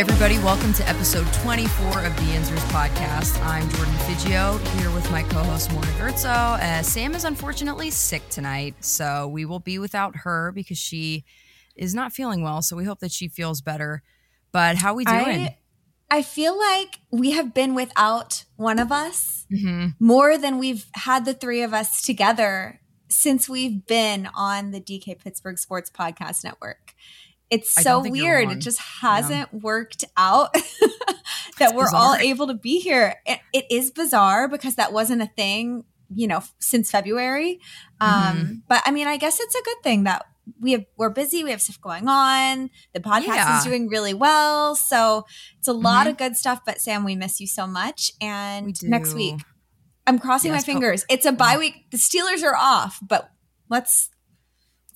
everybody. Welcome to episode 24 of the Yinzers podcast. I'm Jordan Figgio here with my co host, Morgan Gertzo. Uh, Sam is unfortunately sick tonight, so we will be without her because she is not feeling well. So we hope that she feels better. But how we doing? I, I feel like we have been without one of us mm-hmm. more than we've had the three of us together since we've been on the DK Pittsburgh Sports Podcast Network. It's so weird. It just hasn't yeah. worked out that we're all able to be here. It, it is bizarre because that wasn't a thing, you know, since February. Um, mm-hmm. But I mean, I guess it's a good thing that we have we're busy. We have stuff going on. The podcast yeah. is doing really well, so it's a lot mm-hmm. of good stuff. But Sam, we miss you so much. And next week, I'm crossing yes, my fingers. it's a bye week. The Steelers are off, but let's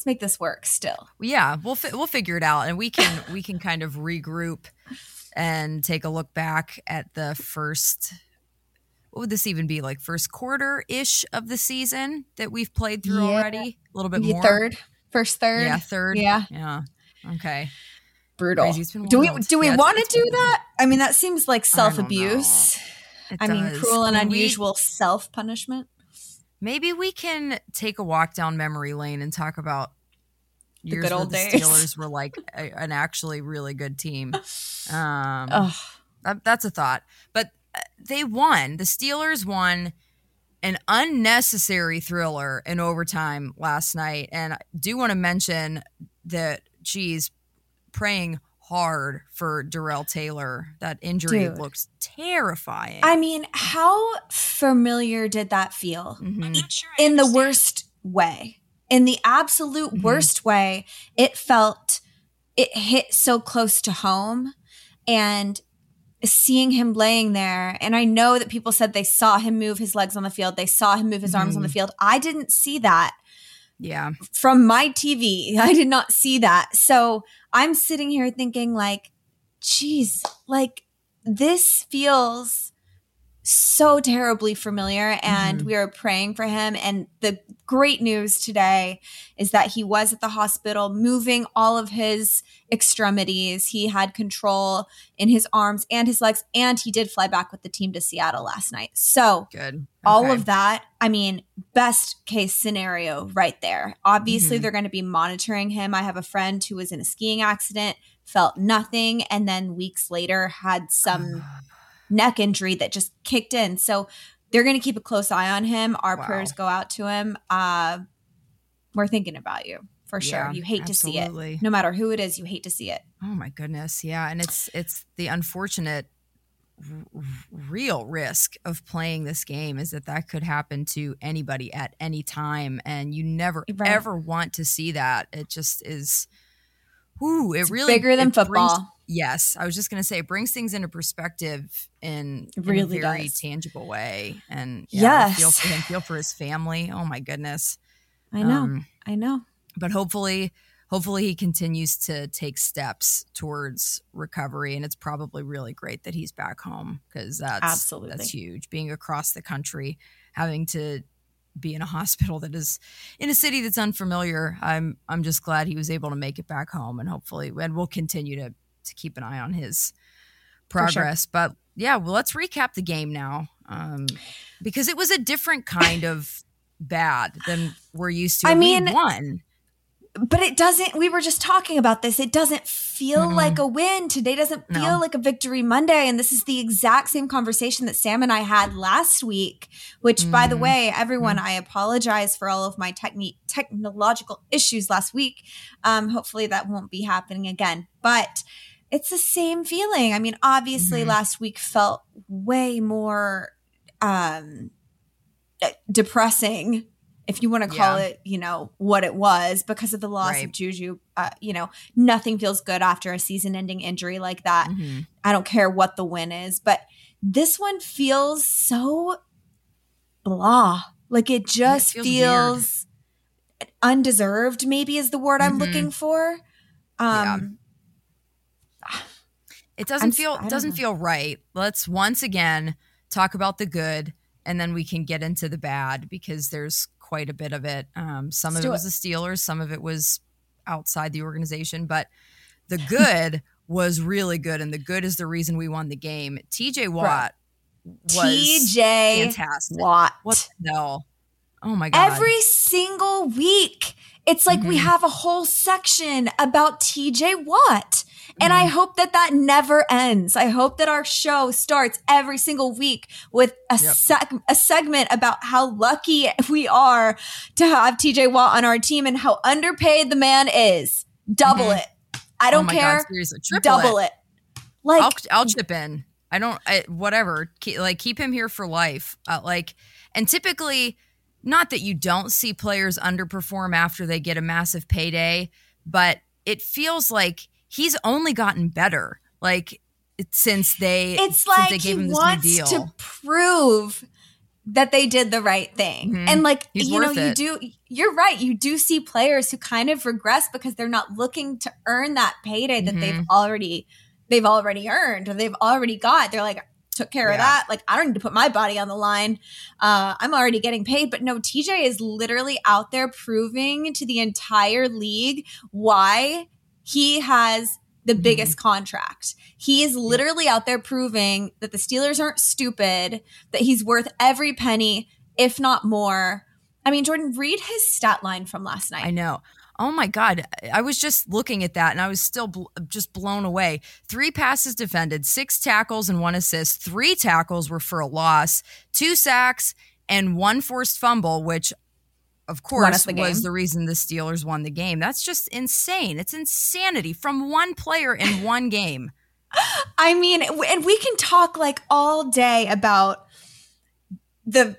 let's make this work still. Yeah, we'll fi- we'll figure it out, and we can we can kind of regroup and take a look back at the first. What would this even be like? First quarter ish of the season that we've played through yeah. already. A little bit more. Third, first third. Yeah, third. Yeah, yeah. Okay. Brutal. Do we do we yeah, want to do that? I mean, that seems like self abuse. I, I mean, cruel and unusual self punishment. Maybe we can take a walk down memory lane and talk about the years good old where the days. Steelers were like a, an actually really good team. Um, that, that's a thought. But uh, they won. The Steelers won an unnecessary thriller in overtime last night. And I do want to mention that, geez, praying hard for Darrell Taylor. That injury Dude. looks terrifying. I mean, how familiar did that feel? Mm-hmm. Sure in the worst way. In the absolute mm-hmm. worst way, it felt it hit so close to home and seeing him laying there and i know that people said they saw him move his legs on the field they saw him move his mm-hmm. arms on the mm-hmm. field i didn't see that yeah from my tv i did not see that so I'm sitting here thinking, like, geez, like this feels so terribly familiar and mm-hmm. we are praying for him and the great news today is that he was at the hospital moving all of his extremities he had control in his arms and his legs and he did fly back with the team to Seattle last night so good okay. all of that i mean best case scenario right there obviously mm-hmm. they're going to be monitoring him i have a friend who was in a skiing accident felt nothing and then weeks later had some neck injury that just kicked in. So they're going to keep a close eye on him. Our wow. prayers go out to him. Uh, we're thinking about you for sure. Yeah, you hate absolutely. to see it. No matter who it is, you hate to see it. Oh my goodness. Yeah, and it's it's the unfortunate r- real risk of playing this game is that that could happen to anybody at any time and you never right. ever want to see that. It just is Ooh, it it's really bigger than football. Brings, yes, I was just going to say it brings things into perspective in, really in a very does. tangible way. And yeah, yes. feel for him, feel for his family. Oh my goodness. I know. Um, I know. But hopefully, hopefully he continues to take steps towards recovery and it's probably really great that he's back home because that's absolutely that's huge being across the country having to be in a hospital that is in a city that's unfamiliar. I'm I'm just glad he was able to make it back home, and hopefully, and we'll continue to to keep an eye on his progress. Sure. But yeah, well, let's recap the game now, um, because it was a different kind of bad than we're used to. I mean, one but it doesn't we were just talking about this it doesn't feel mm-hmm. like a win today doesn't feel no. like a victory monday and this is the exact same conversation that sam and i had last week which mm-hmm. by the mm-hmm. way everyone mm-hmm. i apologize for all of my techni- technological issues last week um, hopefully that won't be happening again but it's the same feeling i mean obviously mm-hmm. last week felt way more um, depressing if you want to call yeah. it, you know, what it was because of the loss right. of Juju. Uh, you know, nothing feels good after a season ending injury like that. Mm-hmm. I don't care what the win is, but this one feels so blah. Like it just it feels, feels undeserved, maybe is the word mm-hmm. I'm looking for. Um, yeah. It doesn't I'm, feel doesn't know. feel right. Let's once again talk about the good and then we can get into the bad because there's quite a bit of it. Um, some Let's of it was it. the Steelers, some of it was outside the organization, but the good was really good, and the good is the reason we won the game. TJ Watt was TJ fantastic. Watt. What the hell? Oh my god! Every single week, it's like mm-hmm. we have a whole section about TJ Watt. And mm-hmm. I hope that that never ends. I hope that our show starts every single week with a, yep. seg- a segment about how lucky we are to have TJ Watt on our team and how underpaid the man is. Double mm-hmm. it. I don't oh care. God, Double it. it. Like I'll, I'll, chip in. I don't. I, whatever. Keep, like keep him here for life. Uh, like, and typically, not that you don't see players underperform after they get a massive payday, but it feels like he's only gotten better. Like since they, it's like they he wants to prove that they did the right thing. Mm-hmm. And like, He's you know, you do, you're right. You do see players who kind of regress because they're not looking to earn that payday that mm-hmm. they've already, they've already earned or they've already got. They're like, took care yeah. of that. Like, I don't need to put my body on the line. Uh, I'm already getting paid. But no, TJ is literally out there proving to the entire league why he has the mm-hmm. biggest contract. He is literally out there proving that the Steelers aren't stupid, that he's worth every penny, if not more. I mean, Jordan, read his stat line from last night. I know. Oh my God. I was just looking at that and I was still bl- just blown away. Three passes defended, six tackles, and one assist. Three tackles were for a loss, two sacks, and one forced fumble, which of course, the was the reason the Steelers won the game. That's just insane. It's insanity from one player in one game. I mean, and we can talk like all day about the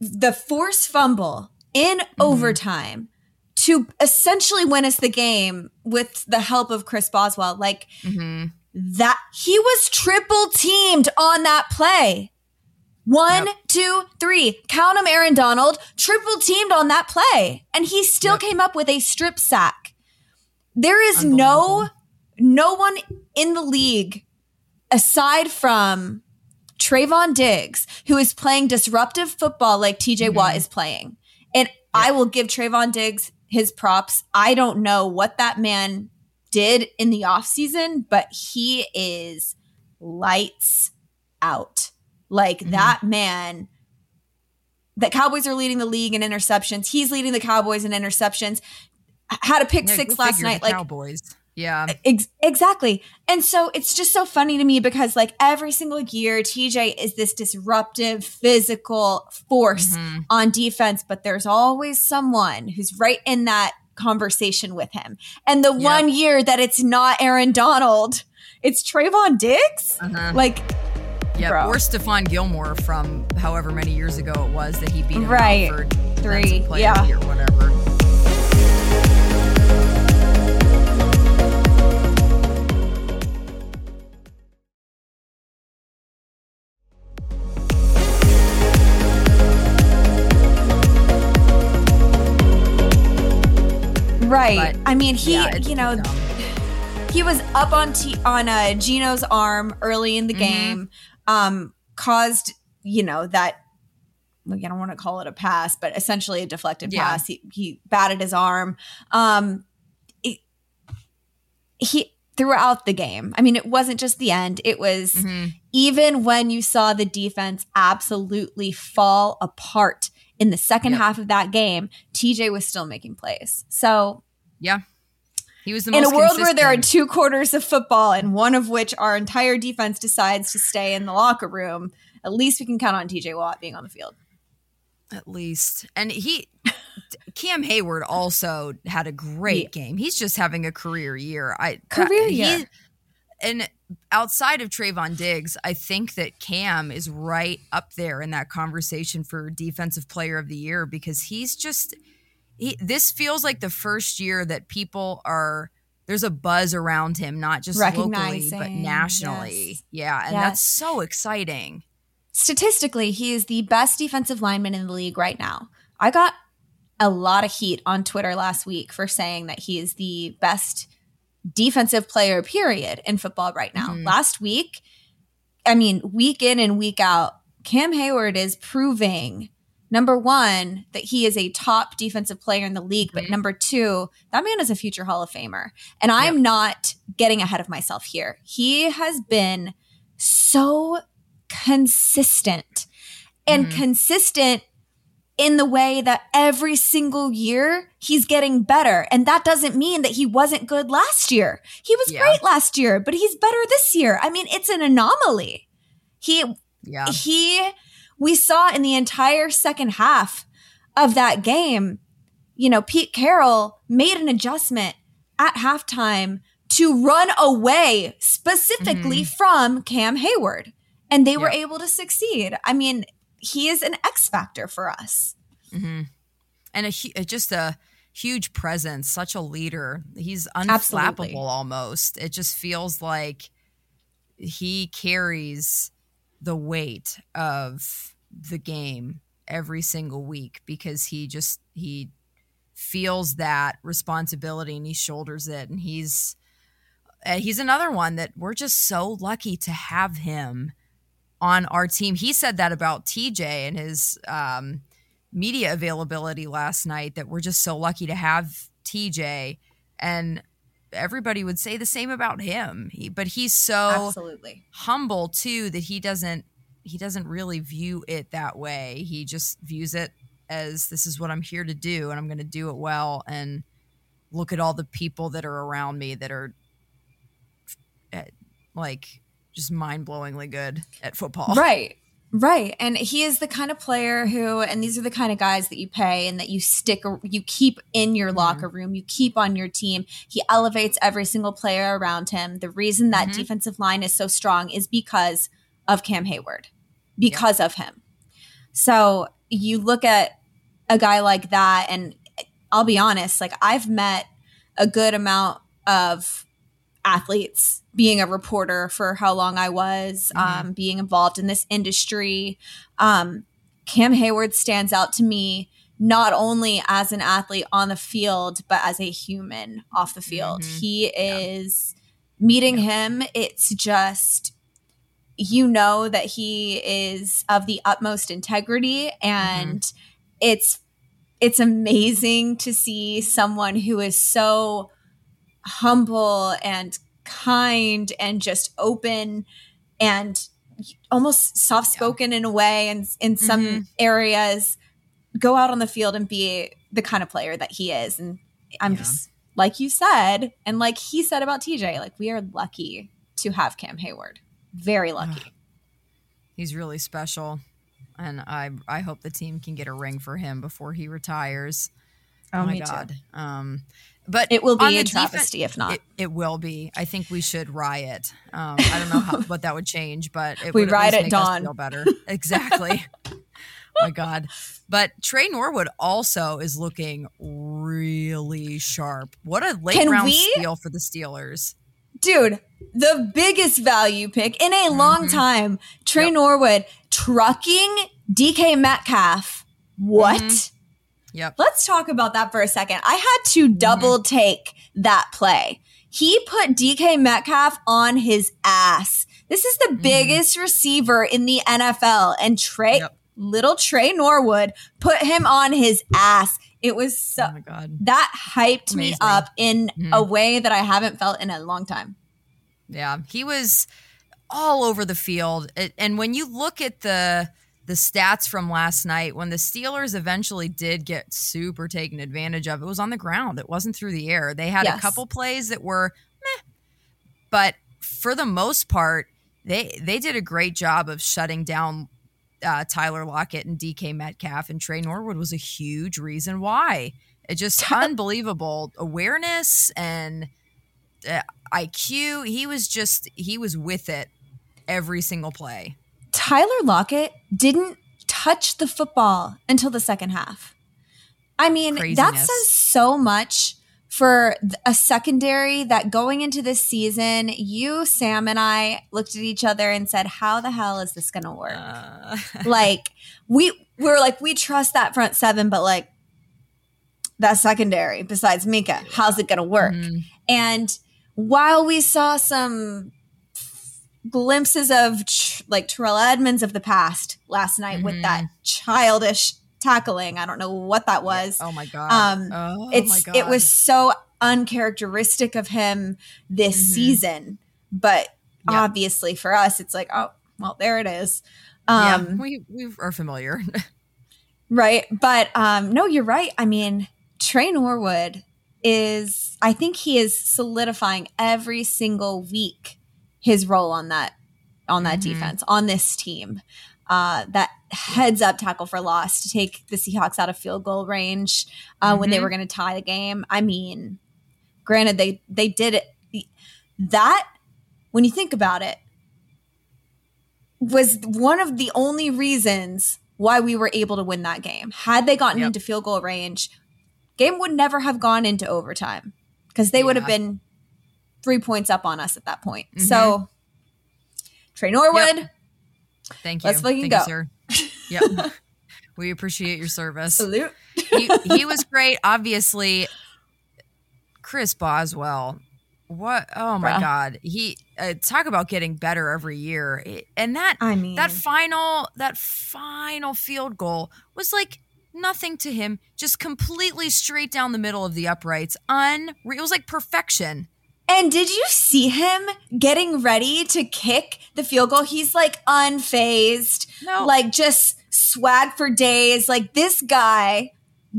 the force fumble in mm-hmm. overtime to essentially win us the game with the help of Chris Boswell. Like mm-hmm. that, he was triple teamed on that play. One, yep. two, three. Count him, Aaron Donald. Triple teamed on that play. And he still yep. came up with a strip sack. There is no, no one in the league aside from Trevon Diggs, who is playing disruptive football like TJ mm-hmm. Watt is playing. And yep. I will give Trevon Diggs his props. I don't know what that man did in the offseason, but he is lights out. Like mm-hmm. that man, the Cowboys are leading the league in interceptions. He's leading the Cowboys in interceptions. Had a pick yeah, six last night. Like Cowboys. Yeah. Ex- exactly. And so it's just so funny to me because like every single year TJ is this disruptive physical force mm-hmm. on defense, but there's always someone who's right in that conversation with him. And the yep. one year that it's not Aaron Donald, it's Trevon Diggs. Uh-huh. Like yeah, Bro. or Stephon Gilmore from however many years ago it was that he beat him right. for three, yeah, or whatever. Right. But, I mean, he, yeah, you know, dumb. he was up on T- on uh, Geno's arm early in the mm-hmm. game um, caused, you know, that I don't want to call it a pass, but essentially a deflected yeah. pass. He, he batted his arm. Um, it, he throughout the game. I mean, it wasn't just the end. It was mm-hmm. even when you saw the defense absolutely fall apart in the second yep. half of that game, TJ was still making plays. So, yeah. He was in a world consistent. where there are two quarters of football and one of which our entire defense decides to stay in the locker room. At least we can count on TJ Watt being on the field. At least, and he, Cam Heyward also had a great yeah. game. He's just having a career year. I career year. and outside of Trevon Diggs, I think that Cam is right up there in that conversation for defensive player of the year because he's just he, this feels like the first year that people are there's a buzz around him, not just locally but nationally. Yes. Yeah, and yes. that's so exciting. Statistically, he is the best defensive lineman in the league right now. I got a lot of heat on Twitter last week for saying that he is the best defensive player period in football right now. Mm-hmm. Last week, I mean, week in and week out, Cam Heyward is proving number one, that he is a top defensive player in the league, but mm-hmm. number two, that man is a future Hall of Famer. And I'm not getting ahead of myself here. He has been so consistent and mm-hmm. consistent in the way that every single year he's getting better. And that doesn't mean that he wasn't good last year. He was yeah. great last year, but he's better this year. I mean, it's an anomaly. He, yeah. he, we saw in the entire second half of that game, you know, Pete Carroll made an adjustment at halftime to run away specifically mm-hmm. from Cam Heyward. And they were able to succeed. I mean, he is an X factor for us. Mm-hmm. And a, just a huge presence, such a leader. He's unflappable Absolutely. almost. It just feels like he carries the weight of the game every single week because he just he feels that responsibility and he shoulders it and he's he's another one that we're just so lucky to have him on our team. He said that about TJ and his um, media availability last night that we're just so lucky to have TJ and everybody would say the same about him. He, but he's so Absolutely. humble too that he doesn't he doesn't really view it that way. He just views it as this is what I'm here to do and I'm going to do it well and look at all the people that are around me that are eh, like just mind-blowingly good at football. Right. Right. And he is the kind of player who, and these are the kind of guys that you pay and that you stick, you keep in your mm-hmm. locker room, you keep on your team. He elevates every single player around him. The reason that mm-hmm. defensive line is so strong is because of Cam Heyward, because of him. So you look at a guy like that, and I'll be honest, like I've met a good amount of athletes being a reporter for how long I was, mm-hmm. um, being involved in this industry. Um, Cam Heyward stands out to me not only as an athlete on the field, but as a human off the field. Mm-hmm. He is yeah. meeting yeah. him, it's just you know that he is of the utmost integrity and mm-hmm. it's it's amazing to see someone who is so humble and kind and just open and almost soft spoken yeah. in a way and in some mm-hmm. areas go out on the field and be the kind of player that he is and i'm yeah. just like you said and like he said about tj like we are lucky to have cam heyward very lucky he's really special and i i hope the team can get a ring for him before he retires oh, oh my god too. um but it will be a travesty defen- if not. It, it, will be. I think we should riot. Um, I don't know how, what that would change, but it we would riot at dawn. Feel better. Exactly. oh my God. But Tre Norwood also is looking really sharp. What a late Can round we, steal for the Steelers. Dude, the biggest value pick in a long mm-hmm. time. Tre yep. Norwood trucking DK Metcalf. What? Mm-hmm. Yep. Let's talk about that for a second. I had to mm-hmm. double mm-hmm. take that play. He put DK Metcalf on his ass. This is the mm-hmm. biggest receiver in the NFL, and Tre, yep. little Tre Norwood, put him on his ass. It was so, oh my God. that hyped Amazing. me up in mm-hmm. a way that I haven't felt in a long time. Yeah, he was all over the field. And when you look at the the stats from last night when the Steelers eventually did get super taken advantage of. It was on the ground. It wasn't through the air. They had yes. a couple plays that were meh, but for the most part, they they did a great job of shutting down uh, Tyler Lockett and DK Metcalf and Tre Norwood was a huge reason why. It just unbelievable awareness and uh, IQ. He was just he was with it every single play. Tyler Lockett didn't touch the football until the second half. I mean, Craziness. that says so much for a secondary that going into this season, you, Sam, and I looked at each other and said, How the hell is this going to work? Uh. like, we, we were like, we trust that front seven, but like, that secondary besides Minkah, how's it going to work? Mm-hmm. And while we saw some glimpses of ch- like Terrell Edmunds of the past last night mm-hmm. with that mm-hmm. childish tackling. I don't know what that was. Yeah. Oh my god. Um, oh it's my god. it was so uncharacteristic of him this mm-hmm. season. But obviously for us, it's like, oh, well, there it is. Um, yeah, we, we are familiar. right. But um, no, you're right. I mean, Tre Norwood is, I think he is solidifying every single week his role on that on that mm-hmm. defense on this team. Uh, that heads up tackle for loss to take the Seahawks out of field goal range uh, mm-hmm. when they mm-hmm. were going to tie the game. I mean, granted they they did it. That when you think about it, was one of the only reasons why we were able to win that game. Had they gotten yep. into field goal range, game would never have gone into overtime because they yeah. would have been three points up on us at that point. Mm-hmm. So, Tre Norwood. Yep. Thank you. Let's fucking Thank go. You, sir. Yep. we appreciate your service. Salute. he, he was great. Obviously, Chris Boswell. What? Oh my Bruh. God. He uh, talk about getting better every year. And that I mean that final that final field goal was like nothing to him, just completely straight down the middle of the uprights. Unreal. It was like perfection. And did you see him getting ready to kick the field goal? He's like unfazed, no. like just swag for days. Like this guy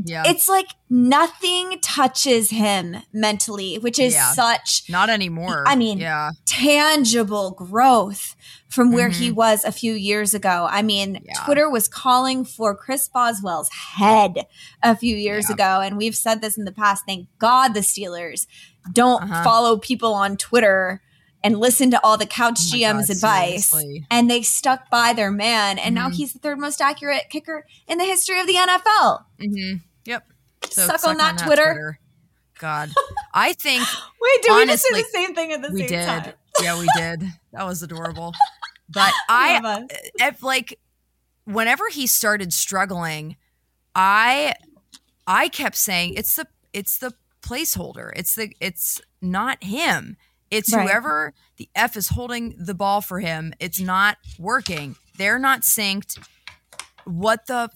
yeah. It's like nothing touches him mentally, which is yeah. such not anymore. I mean, yeah. tangible growth from where mm-hmm. he was a few years ago. I mean, yeah. Twitter was calling for Chris Boswell's head a few years ago. And we've said this in the past. Thank God the Steelers don't uh-huh. follow people on Twitter and listen to all the couch oh GM's God, advice. Seriously. And they stuck by their man. And mm-hmm. now he's the third most accurate kicker in the history of the NFL. Mm-hmm. Yep. So suck, suck on, that, on that Twitter. Twitter. God. I think. Wait, did honestly, we just say the same thing at the we same did. time? yeah, we did. That was adorable. But I, if like, whenever he started struggling, I, I kept saying it's the it's the placeholder. It's the it's not him. It's right. whoever the F is holding the ball for him. It's not working. They're not synced. What the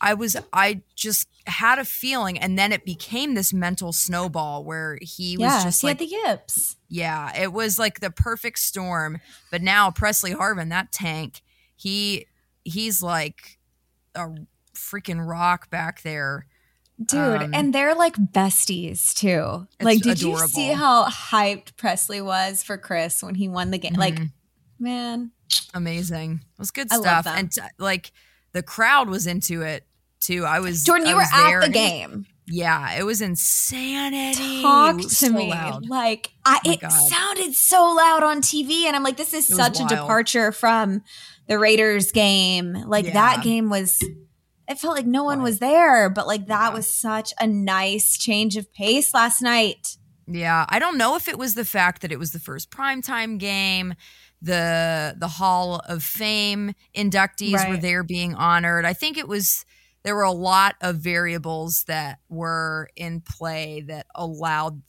I was I just had a feeling and then it became this mental snowball where he was yes, just he like had the yips. Yeah, it was like the perfect storm. But now Pressley Harvin, that tank, he he's like a freaking rock back there. Dude, um, and they're like besties too. Like, did adorable. you see how hyped Pressley was for Chris when he won the game? Mm-hmm. Like, man, amazing. It was good stuff. And t- like the crowd was into it too. I was Jordan. I you was were at the game. Yeah, it was insanity. Talk was to so me. Loud. Like I, oh it God. sounded so loud on TV, and I'm like, this is it such a departure from the Raiders game. Like yeah. that game was. It felt like no one was there, but like that yeah. was such a nice change of pace last night. Yeah, I don't know if it was the fact that it was the first primetime game the the Hall of Fame inductees right. were there being honored. I think it was there were a lot of variables that were in play that allowed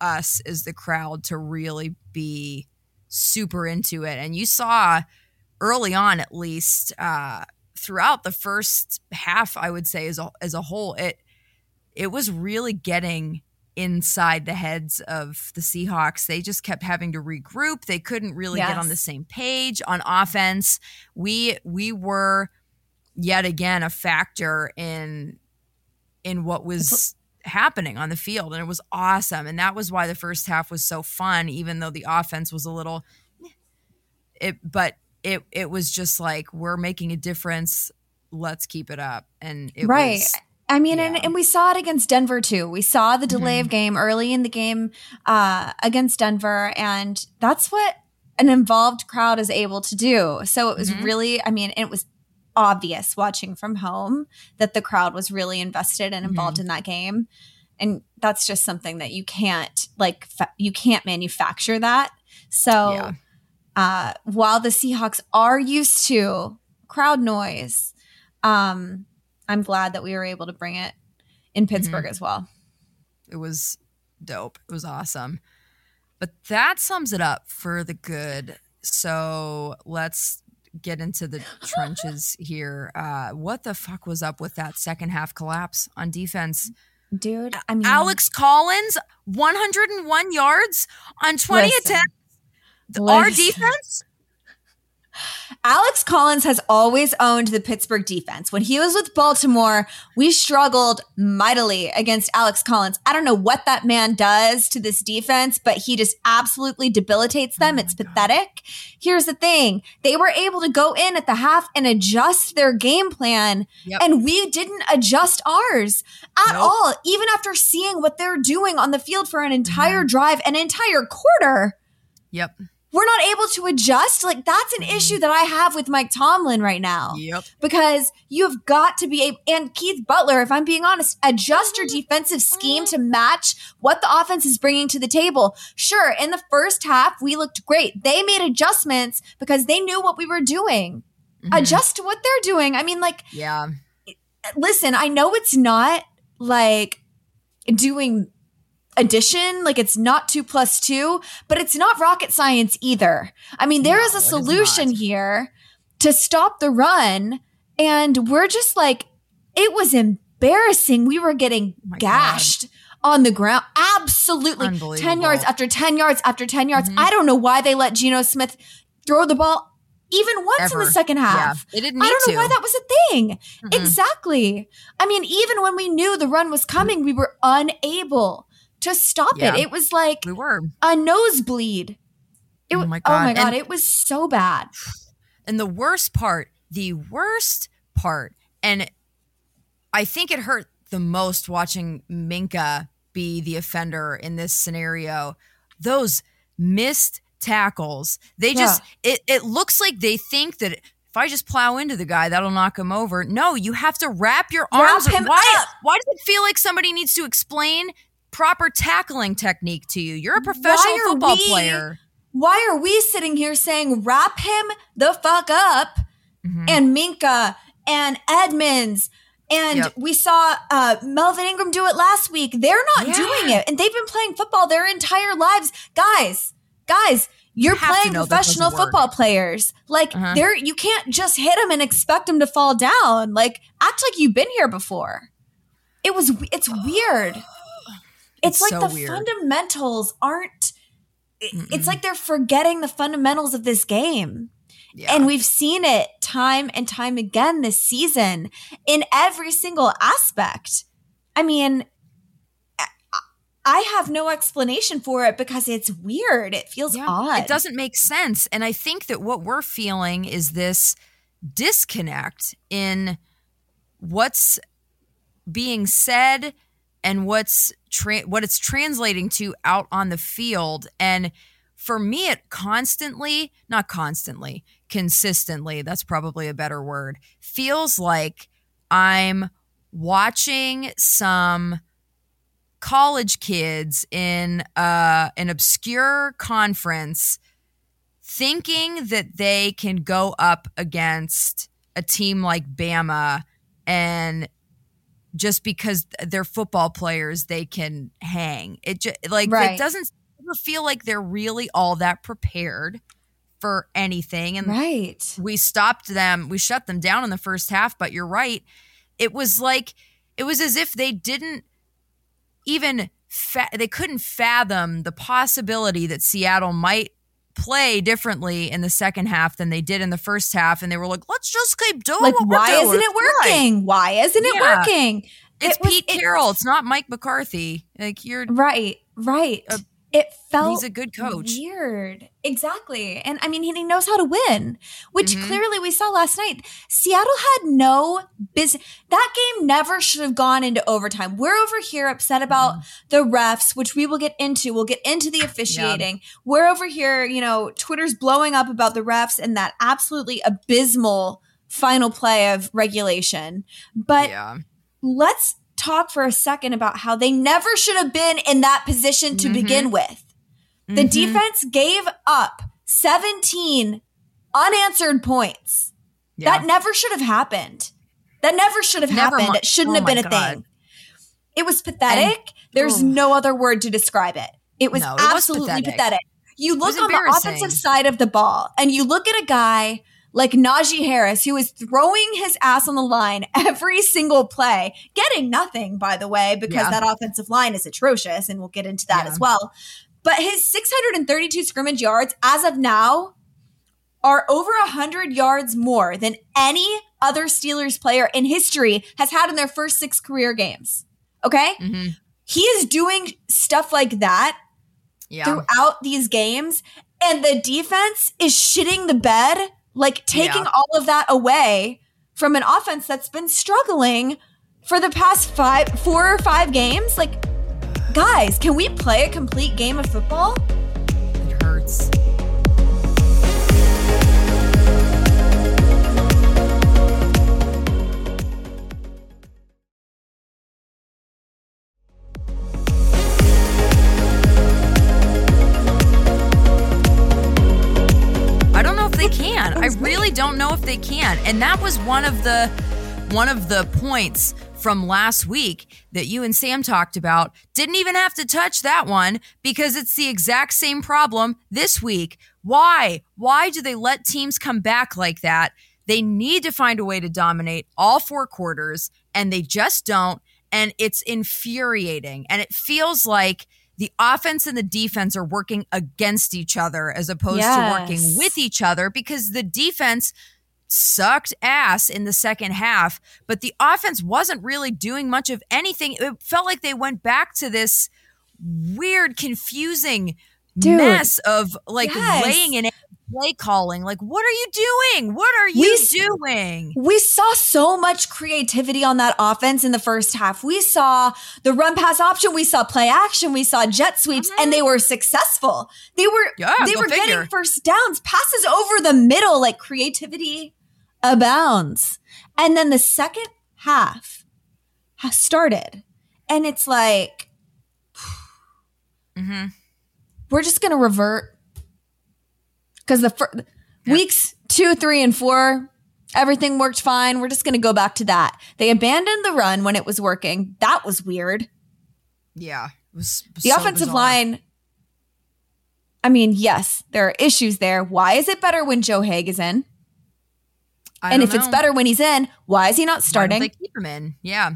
us as the crowd to really be super into it. And you saw early on, at least uh, throughout the first half, I would say as a, as a whole, it it was really getting inside the heads of the Seahawks. They just kept having to regroup. They couldn't really yes. get on the same page on offense. We we were yet again a factor in in what was happening on the field and it was awesome and that was why the first half was so fun even though the offense was a little eh, it but it it was just like we're making a difference let's keep it up and it right was, I mean, yeah. and, and we saw it against Denver too. We saw the delay mm-hmm. of game early in the game uh, against Denver, and that's what an involved crowd is able to do. So it was mm-hmm. really, I mean, it was obvious watching from home that the crowd was really invested and involved mm-hmm. in that game and that's just something that you can't like fa- you can't manufacture that so yeah. Uh, while the seahawks are used to crowd noise um, i'm glad that we were able to bring it in mm-hmm. pittsburgh mm-hmm. as well it was dope it was awesome but that sums it up for the good so let's get into the trenches here. Uh, what the fuck was up with that second half collapse on defense? dude. I mean, Alex Collins, 101 yards on 20 listen, attempts. Our defense Alex Collins has always owned the Pittsburgh defense. When he was with Baltimore, we struggled mightily against Alex Collins. I don't know what that man does to this defense, but he just absolutely debilitates them. Oh it's pathetic. Here's the thing. They were able to go in at the half and adjust their game plan, yep. and we didn't adjust ours at nope. all, even after seeing what they're doing on the field for an entire mm-hmm. drive, an entire quarter. Yep we're not able to adjust. Like that's an issue mm-hmm. that I have with Mike Tomlin right now. Yep. Because you've got to be able, and Keith Butler, if I'm being honest, adjust your defensive scheme to match what the offense is bringing to the table. Sure, in the first half, we looked great. They made adjustments because they knew what we were doing. Mm-hmm. Adjust to what they're doing. I mean, like, yeah. Listen, I know it's not like doing addition. Like it's not two plus two, but it's not rocket science either. I mean, there no, is a solution here to stop the run. And we're just like, it was embarrassing. We were getting oh gashed. God on the ground. Absolutely. 10 yards after 10 yards after 10 yards. Mm-hmm. I don't know why they let Geno Smith throw the ball even once Ever. in the second half. Yeah, didn't I don't know to. why that was a thing. Mm-hmm. Exactly. I mean, even when we knew the run was coming, we were unable to stop yeah. it. It was like we were a nosebleed. It, oh, oh my god! Oh my god! And, it was so bad. And the worst part, the worst part, and I think it hurt the most watching Minkah be the offender in this scenario. Those missed tackles. They just yeah. it it looks like they think that if I just plow into the guy, that'll knock him over. No, you have to wrap your arms. Wrap why? Up. Why does it feel like somebody needs to explain proper tackling technique to you. You're a professional football we, player. Why are we sitting here saying wrap him the fuck up mm-hmm. and Minkah and Edmunds and yep. we saw uh, Melvin Ingram do it last week. They're not yeah. doing it. And they've been playing football their entire lives. Guys, guys, you're you playing professional football players. Like uh-huh. there you can't just hit them and expect them to fall down. Like act like you've been here before. It was it's weird. It's, it's like so the weird. fundamentals aren't Mm-mm. it's like they're forgetting the fundamentals of this game. Yeah. And we've seen it time and time again this season in every single aspect. I mean, I have no explanation for it because it's weird. It feels yeah, odd. It doesn't make sense. And I think that what we're feeling is this disconnect in what's being said and what's tra- what it's translating to out on the field. And for me it constantly not constantly consistently that's probably a better word feels like i'm watching some college kids in uh, an obscure conference thinking that they can go up against a team like Bama and just because they're football players they can hang. It just like right. it doesn't feel like they're really all that prepared for anything and right. we stopped them we shut them down in the first half but you're right. It was like it was as if they didn't even fa- they couldn't fathom the possibility that Seattle might play differently in the second half than they did in the first half, and they were like, "Let's just keep doing like, why doing. isn't it working? Why isn't it yeah. working?" It's it Pete was, Carroll. It's, it's not Mike McCarthy. Like you're right, right. A, it felt he's a good coach. Weird. Exactly. And I mean, he knows how to win, which mm-hmm. clearly we saw last night. Seattle had no business. That game never should have gone into overtime. We're over here upset about mm. the refs, which we will get into. We'll get into the officiating. Yeah. We're over here, you know, Twitter's blowing up about the refs and that absolutely abysmal final play of regulation. But yeah. let's talk for a second about how they never should have been in that position to mm-hmm. begin with. The mm-hmm. defense gave up 17 unanswered points. Yeah. That never should have happened. That never should have never happened. it shouldn't oh have been a God. thing. It was pathetic. And, There's no other word to describe it. It was no, it absolutely was pathetic. pathetic. You look on the offensive side of the ball and you look at a guy like Najee Harris, who is throwing his ass on the line every single play, getting nothing, by the way, because yeah. that offensive line is atrocious. And we'll get into that yeah. as well. But his 632 scrimmage yards as of now are over 100 yards more than any other Steelers player in history has had in their first six career games. Okay? Mm-hmm. He is doing stuff like that yeah. throughout these games, and the defense is shitting the bed, like taking yeah. all of that away from an offense that's been struggling for the past five, four or five games. Like, guys, can we play a complete game of football? It hurts. Don't know if they can. And that was one of the one of the points from last week that you and Sam talked about. Didn't even have to touch that one because it's the exact same problem this week. Why? Why do they let teams come back like that? They need to find a way to dominate all four quarters and they just don't. And it's infuriating. And it feels like the offense and the defense are working against each other as opposed yes. to working with each other because the defense sucked ass in the second half, but the offense wasn't really doing much of anything. It felt like they went back to this weird, confusing Dude, mess of like yes. laying in play calling. Like, what are you doing? What are you we, doing? We saw so much creativity on that offense in the first half. We saw the run pass option, we saw play action, we saw jet sweeps, mm-hmm. and they were successful. They were yeah, they were figure. getting first downs, passes over the middle, like creativity abounds. And then the second half has started, and it's like mm-hmm. we're just gonna revert because the fir- yeah. weeks two, three, and four, everything worked fine. We're just going to go back to that. They abandoned the run when it was working. That was weird. Yeah. Was, was the so offensive bizarre. line. I mean, yes, there are issues there. Why is it better when Joe Haeg is in? I and if know. it's better when he's in, why is he not starting? they keep him in. Yeah,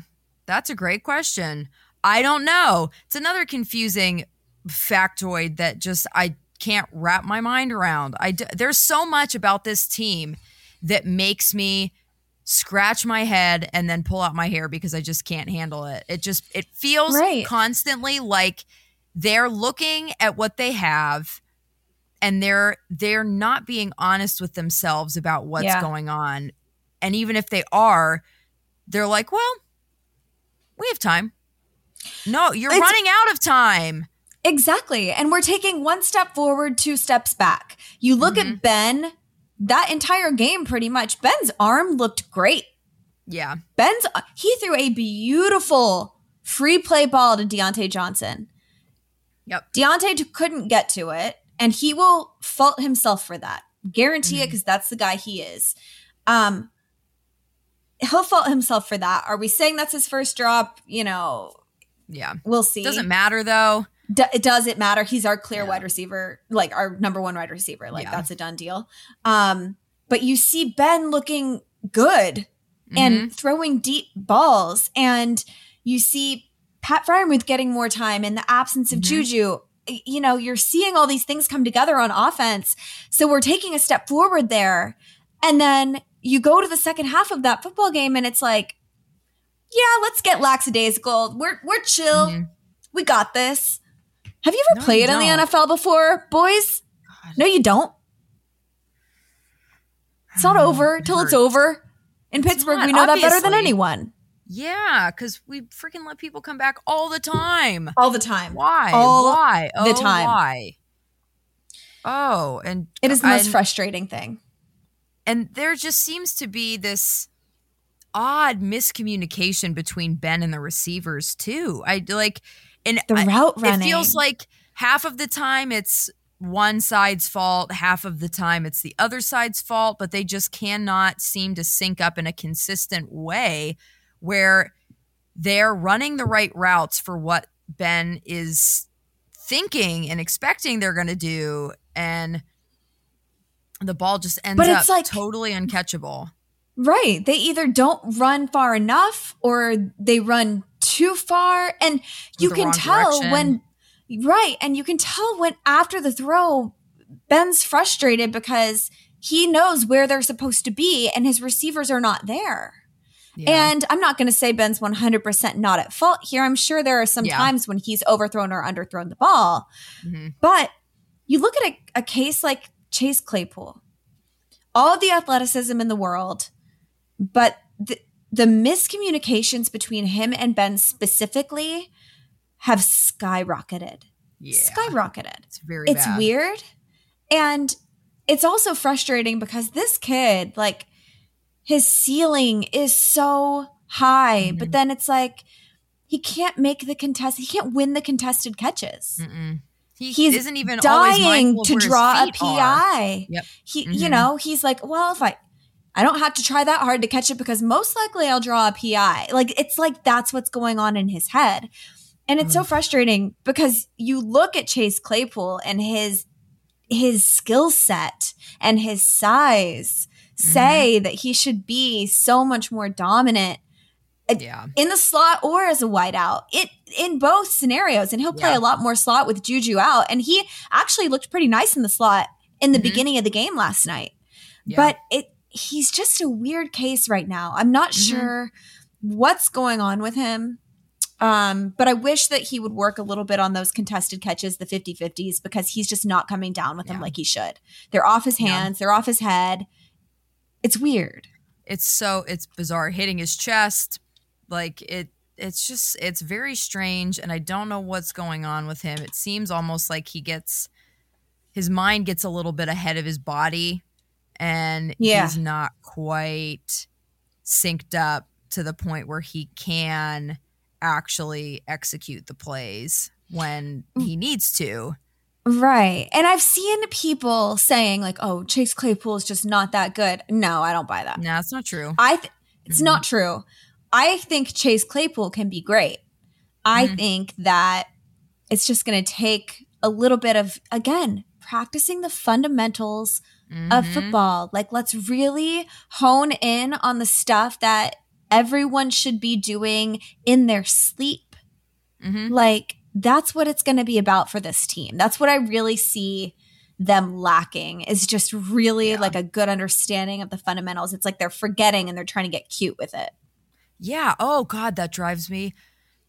that's a great question. I don't know. It's another confusing factoid that just I can't wrap my mind around. I d- there's so much about this team that makes me scratch my head and then pull out my hair because I just can't handle it. It just it feels right. constantly like they're looking at what they have and they're they're not being honest with themselves about what's yeah. going on. And even if they are, they're like, "Well, we have time." No, you're it's, running out of time. Exactly. And we're taking one step forward, two steps back. You look mm-hmm. at Ben, that entire game pretty much, Ben's arm looked great. Yeah. Ben's, he threw a beautiful free play ball to Diontae Johnson. Yep. Diontae couldn't get to it, and he will fault himself for that. Guarantee mm-hmm. it, because that's the guy he is. Um, he'll fault himself for that. Are we saying that's his first drop? You know, yeah. We'll see. Doesn't matter though do, it doesn't matter. He's our clear yeah. wide receiver, like our number one wide receiver. Like yeah. that's a done deal. Um, but you see Ben looking good mm-hmm. and throwing deep balls, and you see Pat Freiermuth getting more time in the absence of mm-hmm. Juju. You know, you're seeing all these things come together on offense. So we're taking a step forward there. And then you go to the second half of that football game and it's like, yeah, let's get lackadaisical. We're we're chill. Mm-hmm. We got this. Have you ever no, played in the NFL before, boys? God. No, you don't. It's not over till it's over. In it's Pittsburgh, not, we know obviously. that better than anyone. Yeah, because we freaking let people come back all the time. All the time. Why? All why? Oh, the time. Why? Oh, and it is the most and, frustrating thing. And there just seems to be this odd miscommunication between Ben and the receivers too. I like and the route I, running. It feels like half of the time it's one side's fault, half of the time it's the other side's fault, but they just cannot seem to sync up in a consistent way where they're running the right routes for what Ben is thinking and expecting they're going to do. And the ball just ends but it's up like, totally uncatchable. Right. They either don't run far enough or they run too far. And you can tell direction. when, right. And you can tell when after the throw, Ben's frustrated because he knows where they're supposed to be and his receivers are not there. Yeah. And I'm not going to say Ben's 100% not at fault here. I'm sure there are some yeah. times when he's overthrown or underthrown the ball. Mm-hmm. But you look at a, a case like Chase Claypool, all the athleticism in the world, but the, the miscommunications between him and Ben specifically have skyrocketed. Yeah. Skyrocketed. It's very It's bad. weird. And it's also frustrating because this kid, like, his ceiling is so high, mm-hmm. but then it's like he can't make the contest. He can't win the contested catches. Mm-mm. He he's isn't even dying to draw a PI. Yep. He, mm-hmm. you know, he's like, well, if I, I don't have to try that hard to catch it because most likely I'll draw a PI. Like it's like that's what's going on in his head. And it's mm. so frustrating because you look at Chase Claypool and his his skill set and his size say mm-hmm. that he should be so much more dominant uh, yeah. in the slot or as a wideout. It in both scenarios, and he'll play yeah. a lot more slot with Juju out. And he actually looked pretty nice in the slot in the mm-hmm. beginning of the game last night. Yeah. But it he's just a weird case right now. I'm not mm-hmm. sure what's going on with him. Um, but I wish that he would work a little bit on those contested catches, the 50 50s, because he's just not coming down with them like he should. They're off his hands, they're off his head. It's weird. It's so it's bizarre hitting his chest like it it's just it's very strange and I don't know what's going on with him. It seems almost like he gets his mind gets a little bit ahead of his body and yeah. he's not quite synced up to the point where he can actually execute the plays when mm. he needs to. Right. And I've seen people saying like, "Oh, Chase Claypool is just not that good." No, I don't buy that. No, that's not true. I th- it's mm-hmm. not true. I think Chase Claypool can be great. I mm-hmm. think that it's just going to take a little bit of again, practicing the fundamentals mm-hmm. of football. Like let's really hone in on the stuff that everyone should be doing in their sleep. Mm-hmm. Like that's what it's going to be about for this team. That's what I really see them lacking is just really yeah. like a good understanding of the fundamentals. It's like they're forgetting and they're trying to get cute with it. Yeah. Oh God, that drives me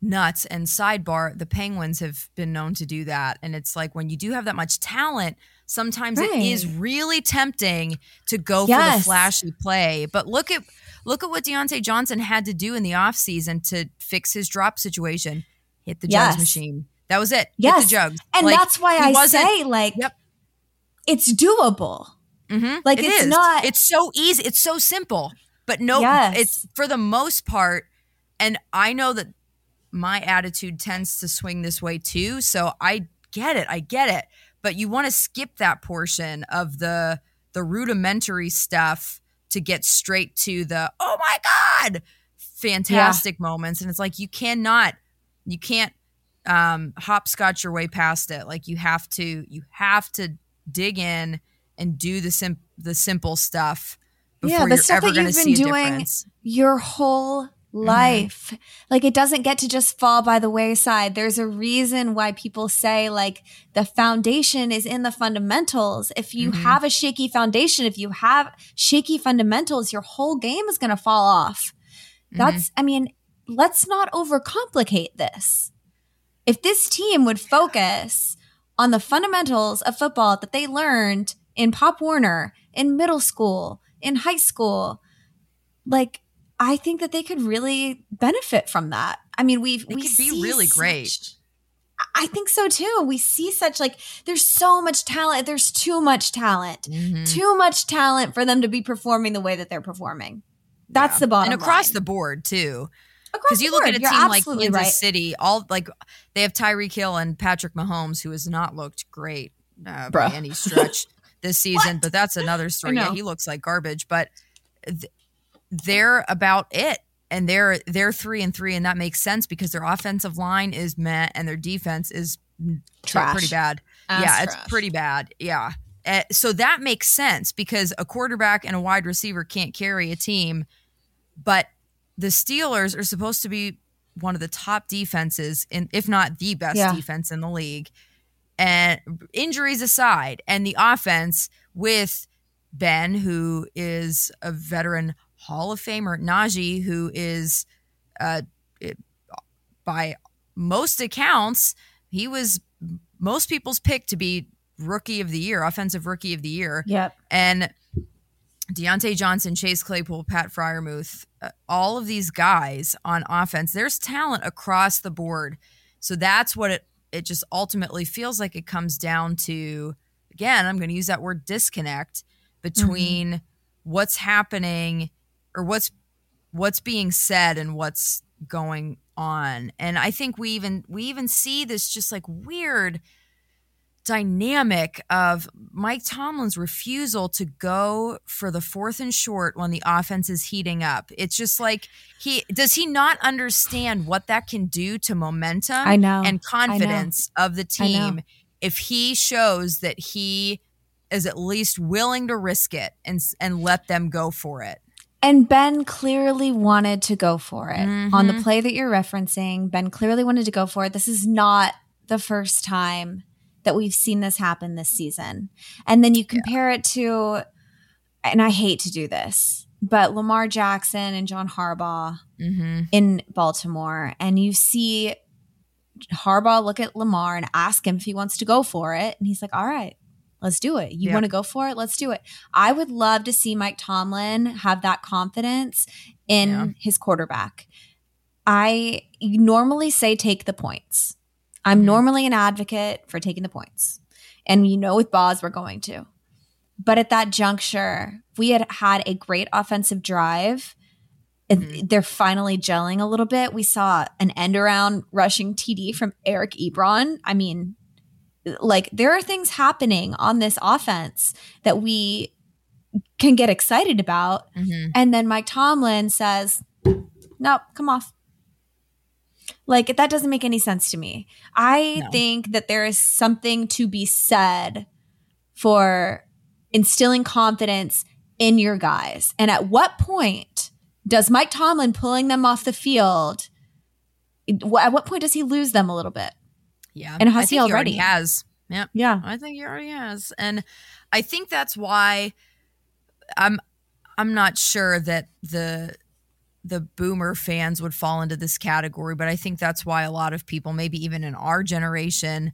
nuts. And sidebar, the Penguins have been known to do that. And it's like when you do have that much talent, sometimes right. it is really tempting to go yes. for the flashy play. But look at look at what Diontae Johnson had to do in the offseason to fix his drop situation hit the jugs machine. That was it. Yes. Hit the jugs. And like, that's why I say, like, yep. it's doable. Mm-hmm. Like, it it's is. not. It's so easy. It's so simple. But no, yes. it's for the most part. And I know that my attitude tends to swing this way too. So I get it. I get it. But you want to skip that portion of the the rudimentary stuff to get straight to the oh my god fantastic yeah. moments and it's like you cannot you can't um, hopscotch your way past it. Like you have to, you have to dig in and do the sim- the simple stuff. yeah, the stuff that you've been doing your whole. Life. Mm-hmm. Like it doesn't get to just fall by the wayside. There's a reason why people say like the foundation is in the fundamentals. If you mm-hmm. have a shaky foundation, if you have shaky fundamentals, your whole game is going to fall off. Mm-hmm. That's, I mean, let's not overcomplicate this. If this team would focus on the fundamentals of football that they learned in Pop Warner, in middle school, in high school, like I think that they could really benefit from that. I mean, we've it we could be really such, great. I think so too. We see such like there's so much talent. There's too much talent. Mm-hmm. Too much talent for them to be performing the way that they're performing. That's yeah. the bottom and across line. the board too. Because you look at a You're team like Kansas right. City, all like they have Tyreek Hill and Patrick Mahomes, who has not looked great uh, by any stretch this season. but that's another story. Yeah, he looks like garbage, but th- they're about it, and they're they're three and three, and that makes sense because their offensive line is met and their defense is trash. pretty bad. Ass yeah, trash. it's pretty bad. Yeah, Uh, so that makes sense because a quarterback and a wide receiver can't carry a team, but the Steelers are supposed to be one of the top defenses in if not the best yeah. defense in the league. And injuries aside, and the offense with Ben, who is a veteran Hall of Famer, Najee, who is uh, by most accounts, he was most people's pick to be rookie of the year, offensive rookie of the year. Yep. And Diontae Johnson, Chase Claypool, Pat Freiermuth, uh, all of these guys on offense, there's talent across the board. So that's what it it just ultimately feels like it comes down to again, I'm going to use that word disconnect between mm-hmm. what's happening or what's what's being said and what's going on. And I think we even we even see this just like weird dynamic of Mike Tomlin's refusal to go for the fourth and short when the offense is heating up. It's just like he does he not understand what that can do to momentum I know and confidence know. of the team if he shows that he is at least willing to risk it and and let them go for it. And Ben clearly wanted to go for it. Mm-hmm. On the play that you're referencing, Ben clearly wanted to go for it. This is not the first time that we've seen this happen this season. And then you compare yeah. it to, and I hate to do this, but Lamar Jackson and John Harbaugh mm-hmm. in Baltimore, and you see Harbaugh look at Lamar and ask him if he wants to go for it. And he's like, all right, Let's do it. You want to go for it? Let's do it. I would love to see Mike Tomlin have that confidence in yeah. his quarterback. I normally say take the points. I'm mm-hmm. normally an advocate for taking the points. And you know, with Boz, we're going to. But at that juncture, we had had a great offensive drive. Mm-hmm. They're finally gelling a little bit. We saw an end around rushing TD from Eric Ebron. I mean, like there are things happening on this offense that we can get excited about. Mm-hmm. And then Mike Tomlin says, nope, come off. Like that doesn't make any sense to me. I no. think that there is something to be said for instilling confidence in your guys. And at what point does Mike Tomlin pulling them off the field? At what point does he lose them a little bit? Yeah. And has he already? he already has. Yeah. Yeah. I think he already has. And I think that's why I'm I'm not sure that the the boomer fans would fall into this category, but I think that's why a lot of people, maybe even in our generation,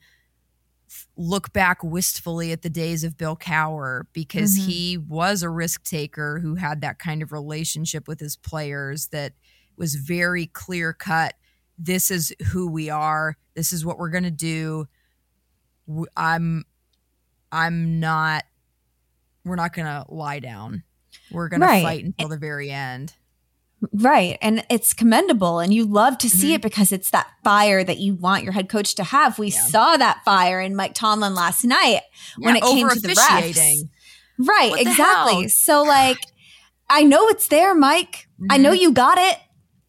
look back wistfully at the days of Bill Cowher because mm-hmm. he was a risk taker who had that kind of relationship with his players that was very clear cut this is who we are. This is what we're going to do. I'm I'm not we're not going to lie down. We're going right. to fight until the very end. Right. And it's commendable and you love to see mm-hmm. it because it's that fire that you want your head coach to have. We yeah. saw that fire in Mike Tomlin last night yeah, when it came to the refs. Right, exactly. So like I know it's there, Mike. Mm-hmm. I know mm-hmm. you got it.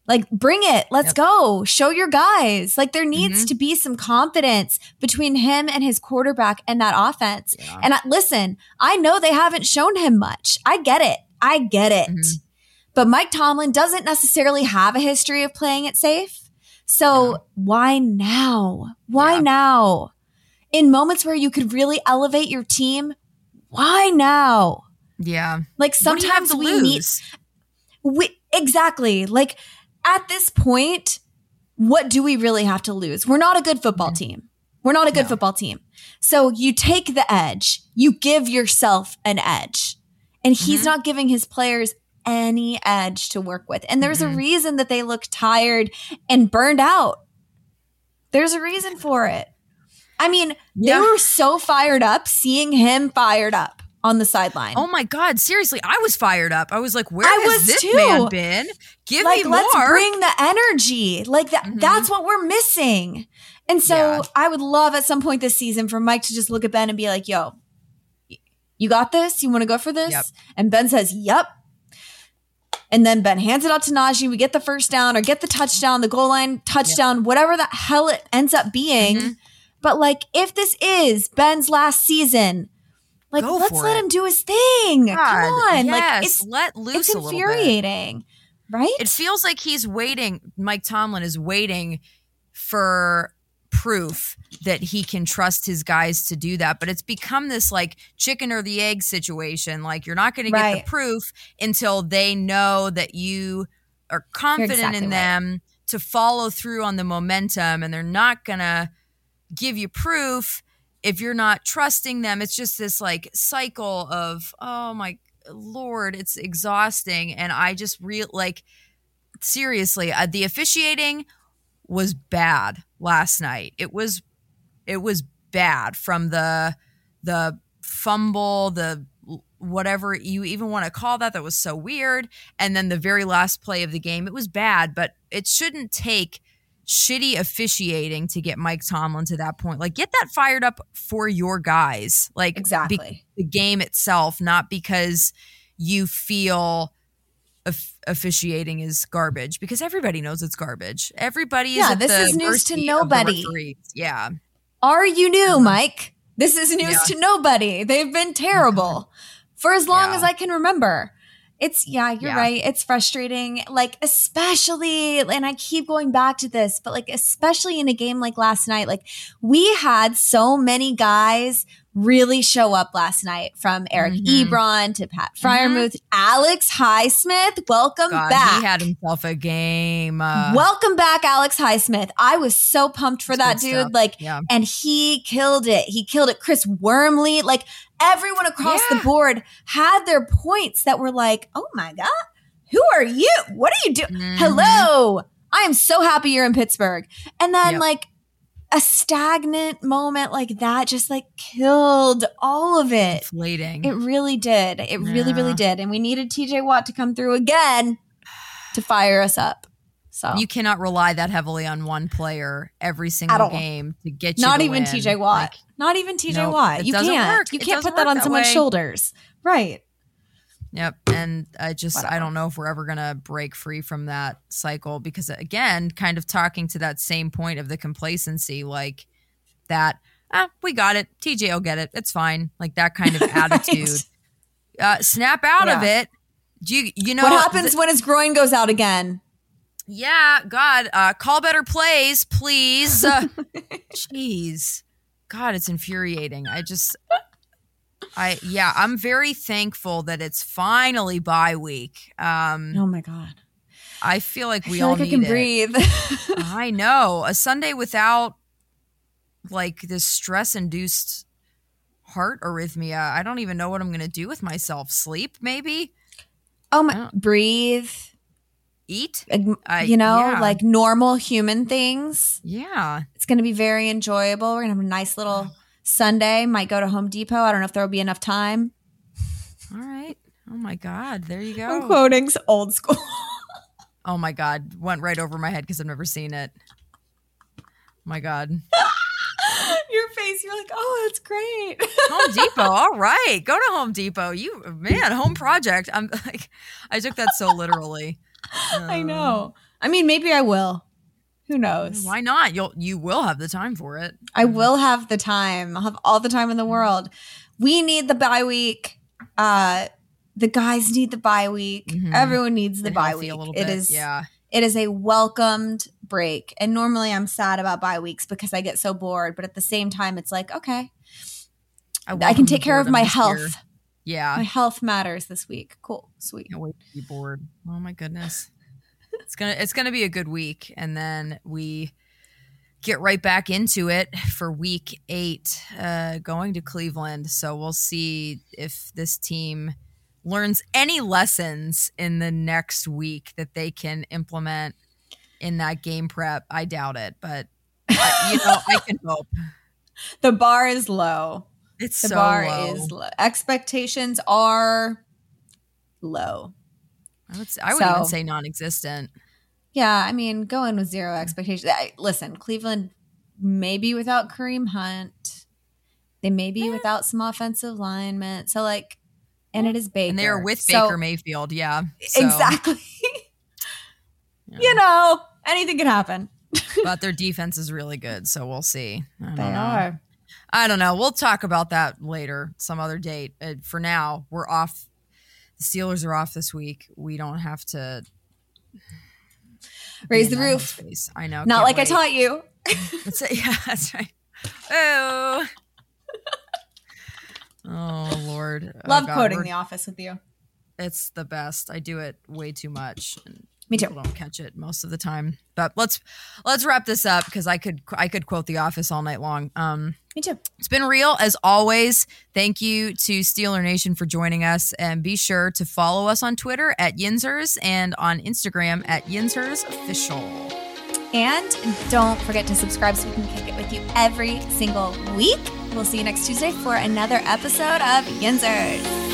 Like, bring it. Let's yep. go. Show your guys. Like, there needs mm-hmm. to be some confidence between him and his quarterback and that offense. Yeah. And I, listen, I know they haven't shown him much. I get it. I get it. Mm-hmm. But Mike Tomlin doesn't necessarily have a history of playing it safe. So yeah. why now? Why yeah. now? In moments where you could really elevate your team, why now? Yeah. Like sometimes we lose? need we exactly. Like at this point, what do we really have to lose? We're not a good football team. We're not a good no. football team. So you take the edge, you give yourself an edge. And he's mm-hmm. not giving his players any edge to work with. And there's mm-hmm. a reason that they look tired and burned out. There's a reason for it. I mean, yeah. they were so fired up seeing him fired up on the sideline. Oh my god, seriously, I was fired up. I was like, where I has this too. man been? Give like, me more. Let's bring the energy. Like that mm-hmm. that's what we're missing. And so yeah. I would love at some point this season for Mike to just look at Ben and be like, "Yo, you got this? You want to go for this?" Yep. And Ben says, "Yep." And then Ben hands it out to Najee. We get the first down or get the touchdown, the goal line touchdown, yep. whatever the hell it ends up being. Mm-hmm. But like, if this is Ben's last season, Like, Go let's let it. him do his thing. God, Come on. Yes, like, it's, let loose it's infuriating, right? It feels like he's waiting. Mike Tomlin is waiting for proof that he can trust his guys to do that. But it's become this like chicken or the egg situation. Like, you're not going to get the proof until they know that you are confident exactly in them right. to follow through on the momentum. And they're not going to give you proof if you're not trusting them, it's just this like cycle of, oh my lord, it's exhausting. And I just real like seriously, uh, the officiating was bad last night. It was it was bad from the the fumble, the whatever you even want to call that that was so weird and then the very last play of the game it was bad but it shouldn't take shitty officiating to get Mike Tomlin to that point. Like, get that fired up for your guys. Like, exactly the game itself, not because you feel officiating is garbage because everybody knows it's garbage. Everybody is yeah. this is news to nobody. Yeah. Are you new, Mike? This is news yeah. to nobody. They've been terrible for as long yeah. as I can remember. It's yeah, you're yeah. right. It's frustrating. Like especially and I keep going back to this, but like especially in a game like last night, like we had so many guys really show up last night from Eric mm-hmm. Ebron to Pat Freiermuth, mm-hmm. Alex Highsmith. Welcome God, back. He had himself a game. Uh, welcome back, Alex Highsmith. I was so pumped for that dude. Stuff. Like, yeah. and he killed it. He killed it. Chris Wormley, like everyone across yeah. the board had their points that were like, oh my God, who are you? What are you doing? Mm-hmm. Hello. I am so happy you're in Pittsburgh. And then yep. like a stagnant moment like that just like killed all of it. Inflating. It really did. It yeah. really, really did. And we needed TJ Watt to come through again to fire us up. So you cannot rely that heavily on one player every single game to get you. Not even win. TJ Watt. Like, Not even TJ nope, Watt. You can't. Work. You can't put that on someone's way. shoulders. Right. Yep. And I just, Whatever. I don't know if we're ever going to break free from that cycle because, again, kind of talking to that same point of the complacency, like that, ah, we got it. TJ will get it. It's fine. Like that kind of attitude. Uh, snap out yeah. of it. Do you, you know what happens th- when his groin goes out again? Yeah, God, uh, call better plays, please. Uh, jeez, God, it's infuriating. I just, I yeah, I'm very thankful that it's finally bye week. Um, oh my god, I feel like we I feel all like need I can it. breathe. I know a Sunday without like this stress induced heart arrhythmia. I don't even know what I'm going to do with myself. Sleep, maybe. Oh my, breathe. Eat, you know, yeah. like normal human things. Yeah. It's going to be very enjoyable. We're going to have a nice little Sunday. Might go to Home Depot. I don't know if there will be enough time. All right. Oh my God. There you go. I'm quoting old school. oh my God. Went right over my head because I've never seen it. My God. Your face, you're like, oh, that's great. Home Depot. All right. Go to Home Depot. You, man, home project. I'm like, I took that so literally. Um, I know. I mean, maybe I will. Who knows? Why not? You'll you will have the time for it. I will have the time. I'll have all the time in the world. We need the bye week. Uh the guys need the bye week. Mm-hmm. Everyone needs the bye week. It is yeah. It is a welcomed break. And normally I'm sad about bye weeks because I get so bored, but at the same time it's like, okay. I, I can take care of my health. Year. Yeah. My health matters this week. Cool. Sweet. Can't wait to be bored. Oh my goodness it's gonna it's gonna be a good week, and then we get right back into it for week eight, uh, going to Cleveland. So we'll see if this team learns any lessons in the next week that they can implement in that game prep. I doubt it, but you know, I can hope. The bar is low. It's the so bar low. is low. Expectations are low. I would, I would so, even say non-existent. Yeah, I mean, going with zero expectations. I, listen, Cleveland maybe without Kareem Hunt. They may be yeah. without some offensive linemen. So like, and it is Baker. And they're with so, Baker Mayfield. Yeah, so. exactly. yeah. You know, anything can happen. but their defense is really good, so we'll see. They know. are. I don't know. We'll talk about that later, some other date. Uh, for now, we're off. The Steelers are off this week. We don't have to raise the roof. Space. I know. Not like wait. I taught you. that's it. Yeah, that's right. Oh. oh Lord. Oh, Love oh, quoting The Office with you. It's the best. I do it way too much. Me too. People don't catch it most of the time. But let's let's wrap this up because I could I could quote The Office all night long. Um, Me too. It's been real as always. Thank you to Steeler Nation for joining us, and be sure to follow us on Twitter at Yinzers and on Instagram at Yinzers Official. And don't forget to subscribe so we can kick it with you every single week. We'll see you next Tuesday for another episode of Yinzers.